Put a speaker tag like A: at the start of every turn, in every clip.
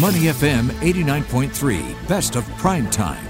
A: Money FM 89.3, best of prime time.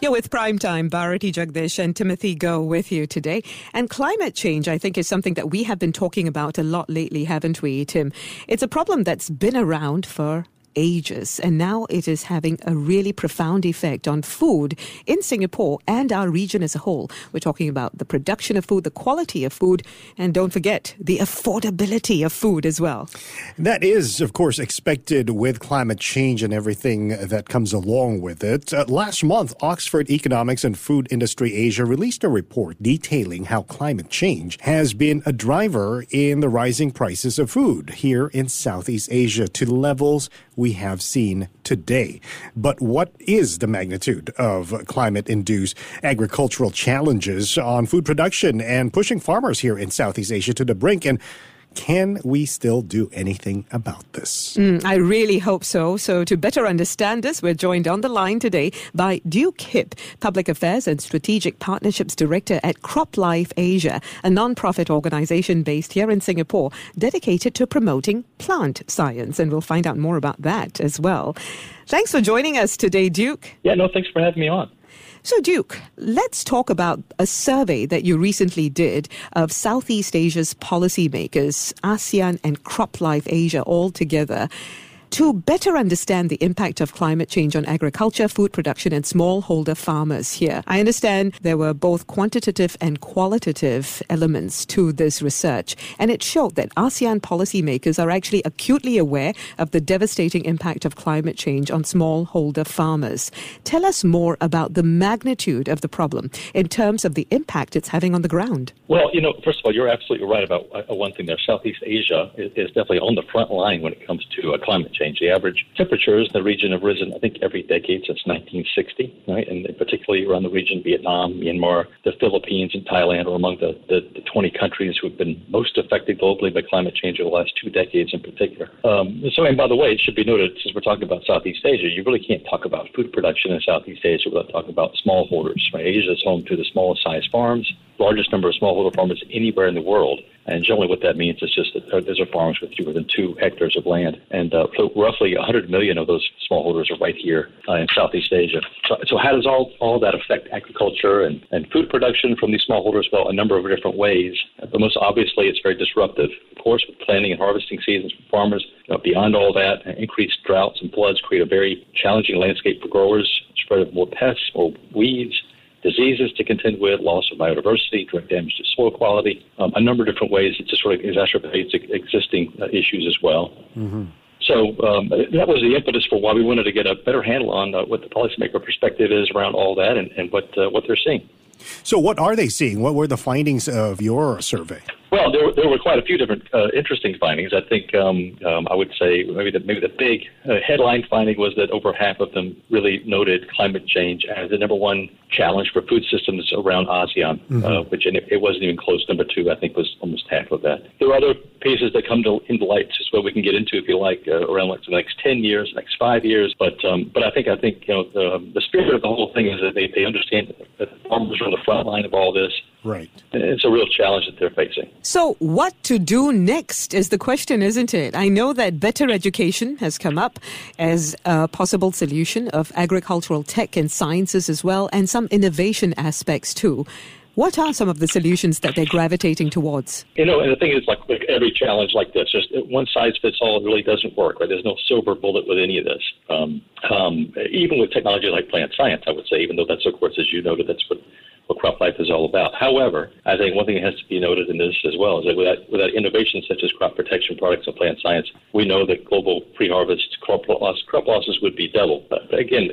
B: You're with Primetime, Bharati Jagdish and Timothy Goh with you today. And climate change, I think, is something that we have been talking about a lot lately, haven't we, Tim? It's a problem that's been around for ages, and now it is having a really profound effect on food in Singapore and our region as a whole. We're talking about the production of food, the quality of food, and don't forget the affordability of food as well.
C: That is, of course, expected with climate change and everything that comes along with it. Uh, last month, Oxford Economics and Food Industry Asia released a report detailing how climate change has been a driver in the rising prices of food here in Southeast Asia to levels we have seen today. But what is the magnitude of climate induced agricultural challenges on food production and pushing farmers here in Southeast Asia to the brink? And can we still do anything about this?
B: Mm, I really hope so. So, to better understand this, we're joined on the line today by Duke Hipp, Public Affairs and Strategic Partnerships Director at CropLife Asia, a non-profit organization based here in Singapore dedicated to promoting plant science. And we'll find out more about that as well. Thanks for joining us today, Duke.
D: Yeah, no, thanks for having me on.
B: So, Duke, let's talk about a survey that you recently did of Southeast Asia's policymakers, ASEAN and CropLife Asia all together to better understand the impact of climate change on agriculture, food production, and smallholder farmers here. I understand there were both quantitative and qualitative elements to this research, and it showed that ASEAN policymakers are actually acutely aware of the devastating impact of climate change on smallholder farmers. Tell us more about the magnitude of the problem in terms of the impact it's having on the ground.
D: Well, you know, first of all, you're absolutely right about uh, one thing there. Southeast Asia is, definitely on the front line when it comes to uh, climate change change. The average temperatures in the region have risen, I think, every decade since 1960, right? And particularly around the region, Vietnam, Myanmar, the Philippines, and Thailand are among the, the, the 20 countries who have been most affected globally by climate change over the last two decades in particular. Um, so, and by the way, it should be noted, since we're talking about Southeast Asia, you really can't talk about food production in Southeast Asia without talking about smallholders. Right? Asia is home to the smallest size farms, largest number of smallholder farmers anywhere in the world. And generally, what that means is just that those are farms with fewer than two hectares of land. And uh, so roughly 100 million of those smallholders are right here uh, in Southeast Asia. So, so, how does all, all that affect agriculture and, and food production from these smallholders? Well, a number of different ways. But most obviously, it's very disruptive. Of course, with planting and harvesting seasons for farmers, you know, beyond all that, increased droughts and floods create a very challenging landscape for growers, spread of more pests, more weeds, diseases to contend with, loss of biodiversity, direct damage to soil quality, um, a number of different ways it just sort of exacerbates existing uh, issues as well. Mm-hmm. So um, that was the impetus for why we wanted to get a better handle on uh, what the policymaker perspective is around all that and, and what uh, what they're seeing.
C: So, what are they seeing? What were the findings of your survey?
D: Well, there were, there were quite a few different uh, interesting findings. I think um, um, I would say maybe the, maybe the big uh, headline finding was that over half of them really noted climate change as the number one challenge for food systems around ASEAN, mm-hmm. uh, which and it, it, wasn't even close. Number two, I think, was almost half of that. There are other pieces that come to, into light, just what we can get into if you like, uh, around like the next ten years, next five years. But um, but I think I think you know the, the spirit of the whole thing is that they, they understand that farmers are on the front line of all this.
C: Right.
D: It's a real challenge that they're facing.
B: So, what to do next is the question, isn't it? I know that better education has come up as a possible solution of agricultural tech and sciences as well, and some innovation aspects too. What are some of the solutions that they're gravitating towards?
D: You know, and the thing is, like every challenge like this, just one size fits all really doesn't work. Right? There's no silver bullet with any of this. Um, um, even with technology like plant science, I would say, even though that's, of course, as you noted, that's what what CropLife is all about. However, I think one thing that has to be noted in this as well is that without, without innovations such as crop protection products and plant science, we know that global pre-harvest crop, loss, crop losses would be double. But again,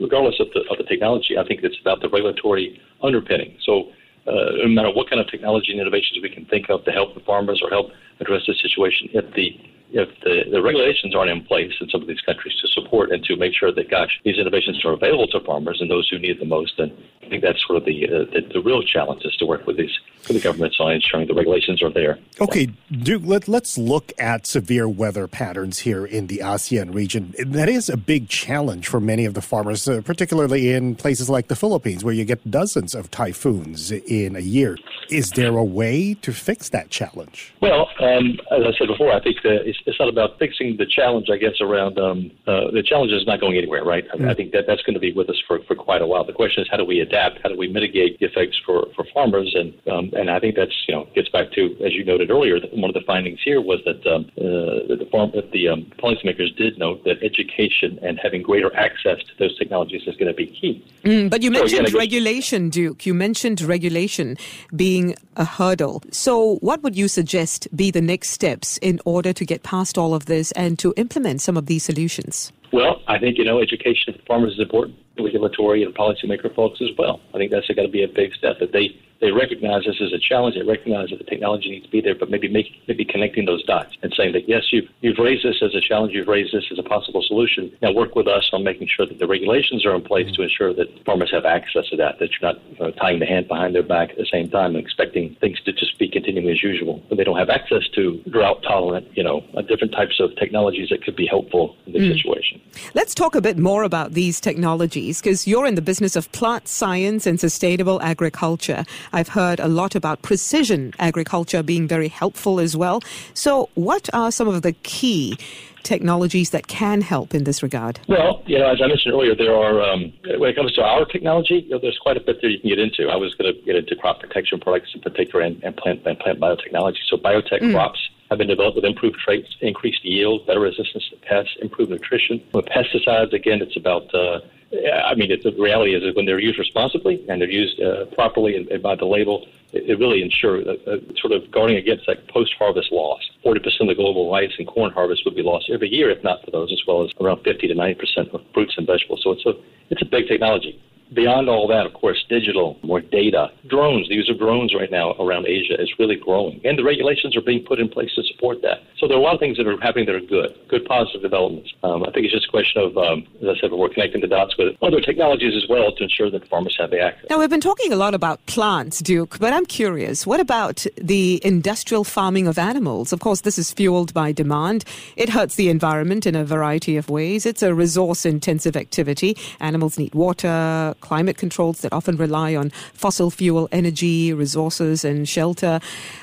D: regardless of the, of the technology, I think it's about the regulatory underpinning. So uh, no matter what kind of technology and innovations we can think of to help the farmers or help address the situation, if the if the, the regulations aren't in place in some of these countries to support and to make sure that, gosh, these innovations are available to farmers and those who need the most, then I think that's sort of the, uh, the, the real challenge is to work with these for the government on ensuring the regulations are there.
C: Okay, Duke, let, let's look at severe weather patterns here in the ASEAN region. That is a big challenge for many of the farmers, uh, particularly in places like the Philippines, where you get dozens of typhoons in a year. Is there a way to fix that challenge?
D: Well, um, as I said before, I think it's, it's, not about fixing the challenge, I guess, around um, uh, the challenge is not going anywhere, right? Mm. I think that that's going to be with us for, for quite a while. The question is, how do we adapt? How do we mitigate the effects for, for farmers? And um, and I think that's you know gets back to as you noted earlier, that one of the findings here was that um, uh, the farm that the um, policymakers did note that education and having greater access to those technologies is going to be key.
B: Mm, but you mentioned so, regulation, Duke. You mentioned regulation being a hurdle. So what would you suggest be the next steps in order to get past all of this and to implement some of these solutions?
D: Well, I think, you know, education of farmers is important, regulatory and policymaker folks as well. I think that's got to be a big step that they they recognize this as a challenge. They recognize that the technology needs to be there, but maybe make, maybe connecting those dots and saying that yes, you've you've raised this as a challenge, you've raised this as a possible solution. Now work with us on making sure that the regulations are in place to ensure that farmers have access to that. That you're not you know, tying the hand behind their back at the same time and expecting things to just be continuing as usual. But they don't have access to drought tolerant, you know, uh, different types of technologies that could be helpful in this mm. situation.
B: Let's talk a bit more about these technologies because you're in the business of plant science and sustainable agriculture. I've heard a lot about precision agriculture being very helpful as well. So, what are some of the key technologies that can help in this regard?
D: Well, you know, as I mentioned earlier, there are um, when it comes to our technology, you know, there's quite a bit there you can get into. I was going to get into crop protection products in particular and, and plant and plant biotechnology. So, biotech mm. crops have been developed with improved traits, increased yield, better resistance to pests, improved nutrition. With pesticides, again, it's about uh, I mean, the reality is that when they're used responsibly and they're used uh, properly and, and, by the label, it, it really ensures uh, uh, sort of guarding against that post-harvest loss. 40% of the global rice and corn harvest would be lost every year if not for those, as well as around 50 to 90% of fruits and vegetables. So it's a it's a big technology beyond all that, of course, digital, more data, drones, the use of drones right now around Asia is really growing. And the regulations are being put in place to support that. So there are a lot of things that are happening that are good, good positive developments. Um, I think it's just a question of, um, as I said before, connecting the dots with other technologies as well to ensure that farmers have the access.
B: Now, we've been talking a lot about plants, Duke, but I'm curious, what about the industrial farming of animals? Of course, this is fueled by demand. It hurts the environment in a variety of ways. It's a resource intensive activity. Animals need water, climate controls that often rely on fossil fuel energy, resources, and shelter.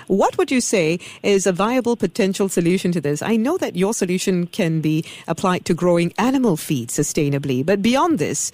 B: What would you say is a viable potential solution to this? I know that your solution can be applied to growing animal feed sustainably, but beyond this,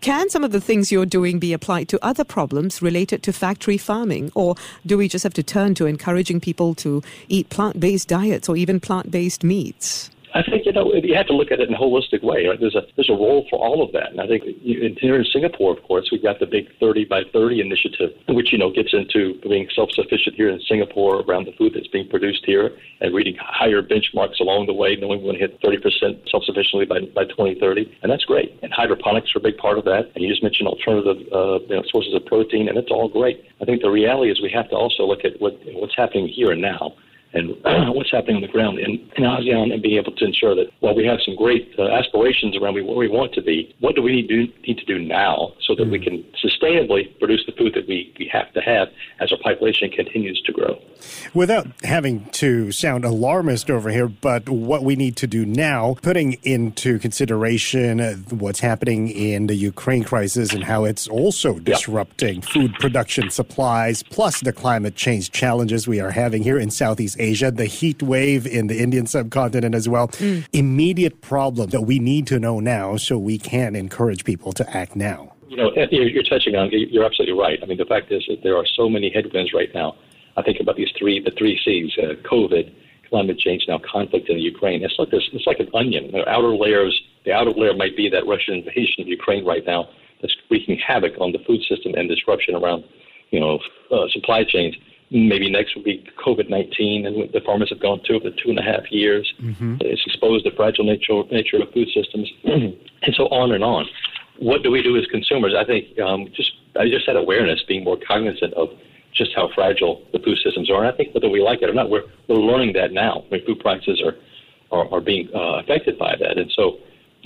B: can some of the things you're doing be applied to other problems related to factory farming? Or do we just have to turn to encouraging people to eat plant based diets or even plant based meats?
D: I think you know you have to look at it in a holistic way. Right? There's a there's a role for all of that, and I think here in Singapore, of course, we've got the big 30 by 30 initiative, which you know gets into being self-sufficient here in Singapore around the food that's being produced here, and reading higher benchmarks along the way, knowing we're going to hit 30% self-sufficiently by by 2030, and that's great. And hydroponics are a big part of that. And you just mentioned alternative uh, you know, sources of protein, and it's all great. I think the reality is we have to also look at what what's happening here and now and what's happening on the ground in, in ASEAN and being able to ensure that while we have some great uh, aspirations around where we want to be, what do we need to, need to do now so that mm-hmm. we mm. can sustainably produce the food that we, we have to have as our population continues to grow?
C: Without having to sound alarmist over here, but what we need to do now, putting into consideration uh, what's happening in the Ukraine crisis and how it's also disrupting yep. food production supplies, plus the climate change challenges we are having here in Southeast Asia, the heat wave in the Indian subcontinent as well. Mm. Immediate problem that we need to know now so we can encourage people to act now.
D: You know, you're touching on, you're absolutely right. I mean, the fact is that there are so many headwinds right now. I think about these three, the three C's, uh, COVID, climate change, now conflict in Ukraine. It's like this, it's like an onion. The outer layers, the outer layer might be that Russian invasion of Ukraine right now that's wreaking havoc on the food system and disruption around, you know, uh, supply chains maybe next will be COVID 19, and the farmers have gone through for two and a half years. Mm-hmm. It's exposed the fragile nature, nature of food systems, and so on and on. What do we do as consumers? I think um, just I just said awareness, being more cognizant of just how fragile the food systems are. And I think whether we like it or not, we're, we're learning that now. I mean, food prices are are, are being uh, affected by that, and so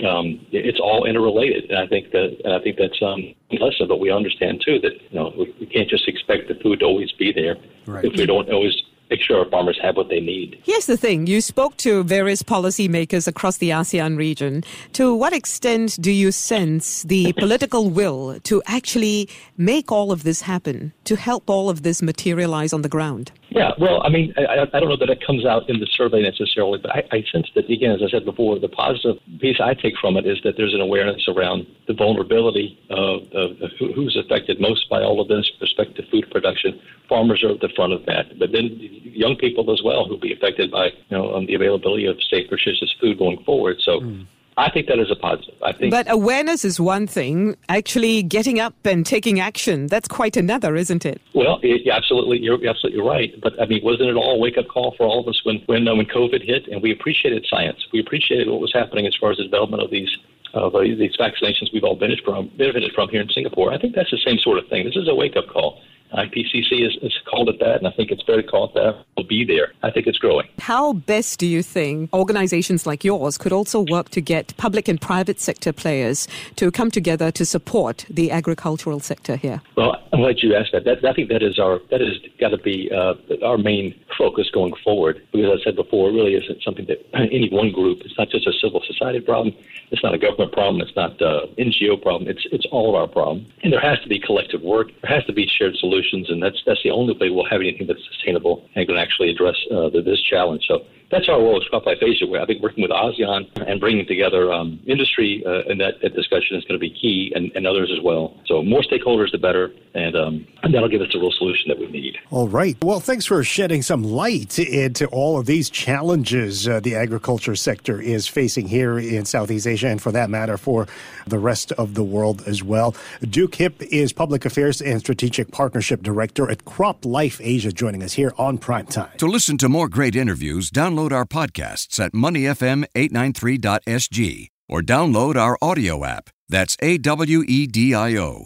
D: um, it's all interrelated. And I think that and I think that's um, a lesson. But we understand too that you know we, we can't just expect the food to always be there right. if we don't always make sure our farmers have what they need.
B: Here's the thing you spoke to various policymakers across the ASEAN region. To what extent do you sense the political will to actually make all of this happen, to help all of this materialize on the ground?
D: Yeah, well, I mean, I, I don't know that it comes out in the survey necessarily, but I, I sense that, again, as I said before, the positive piece I take from it is that there's an awareness around the vulnerability of, of, who's affected most by all of this respect to food production. Farmers are at the front of that, but then young people as well who'll be affected by you know um, the availability of safe, nutritious food going forward. So. Mm. I think that is a positive. I think,
B: but awareness is one thing. Actually, getting up and taking action—that's quite another, isn't it?
D: Well, it, absolutely, you're absolutely right. But I mean, wasn't it all a wake-up call for all of us when when uh, when COVID hit, and we appreciated science, we appreciated what was happening as far as the development of these of uh, these vaccinations we've all benefited from, benefited from here in Singapore. I think that's the same sort of thing. This is a wake-up call. IPCC has, has, called it that, and I think it's very called that. Will be there. I think it's growing.
B: How best do you think organizations like yours could also work to get public and private sector players to come together to support the agricultural sector here?
D: Well, I'm glad you asked that. that I think that is our that has got to be uh, our main focus going forward. Because as I said before, it really isn't something that any one group. It's not just a civil society problem. It's not a government problem. It's not an NGO problem. It's it's all of our problem. And there has to be collective work. There has to be shared solutions solutions, and that's that's the only way we'll have anything that's sustainable and can actually address uh, this challenge. So that's our role as CropLife Asia. Where I think working with ASEAN and bringing together um, industry uh, in that, that, discussion is going to be key, and, and, others as well. So more stakeholders, the better, and, um, and that'll give us the real solution that we need.
C: All right. Well, thanks for shedding some light into all of these challenges uh, the agriculture sector is facing here in Southeast Asia, and for that matter, for the rest of the world as well. Duke Hipp is Public Affairs and Strategic Partnership Director at CropLife Asia, joining us here on Prime Time.
A: To listen to more great interviews, download our podcasts at moneyfm893.sg or download our audio app. That's A W E D I O.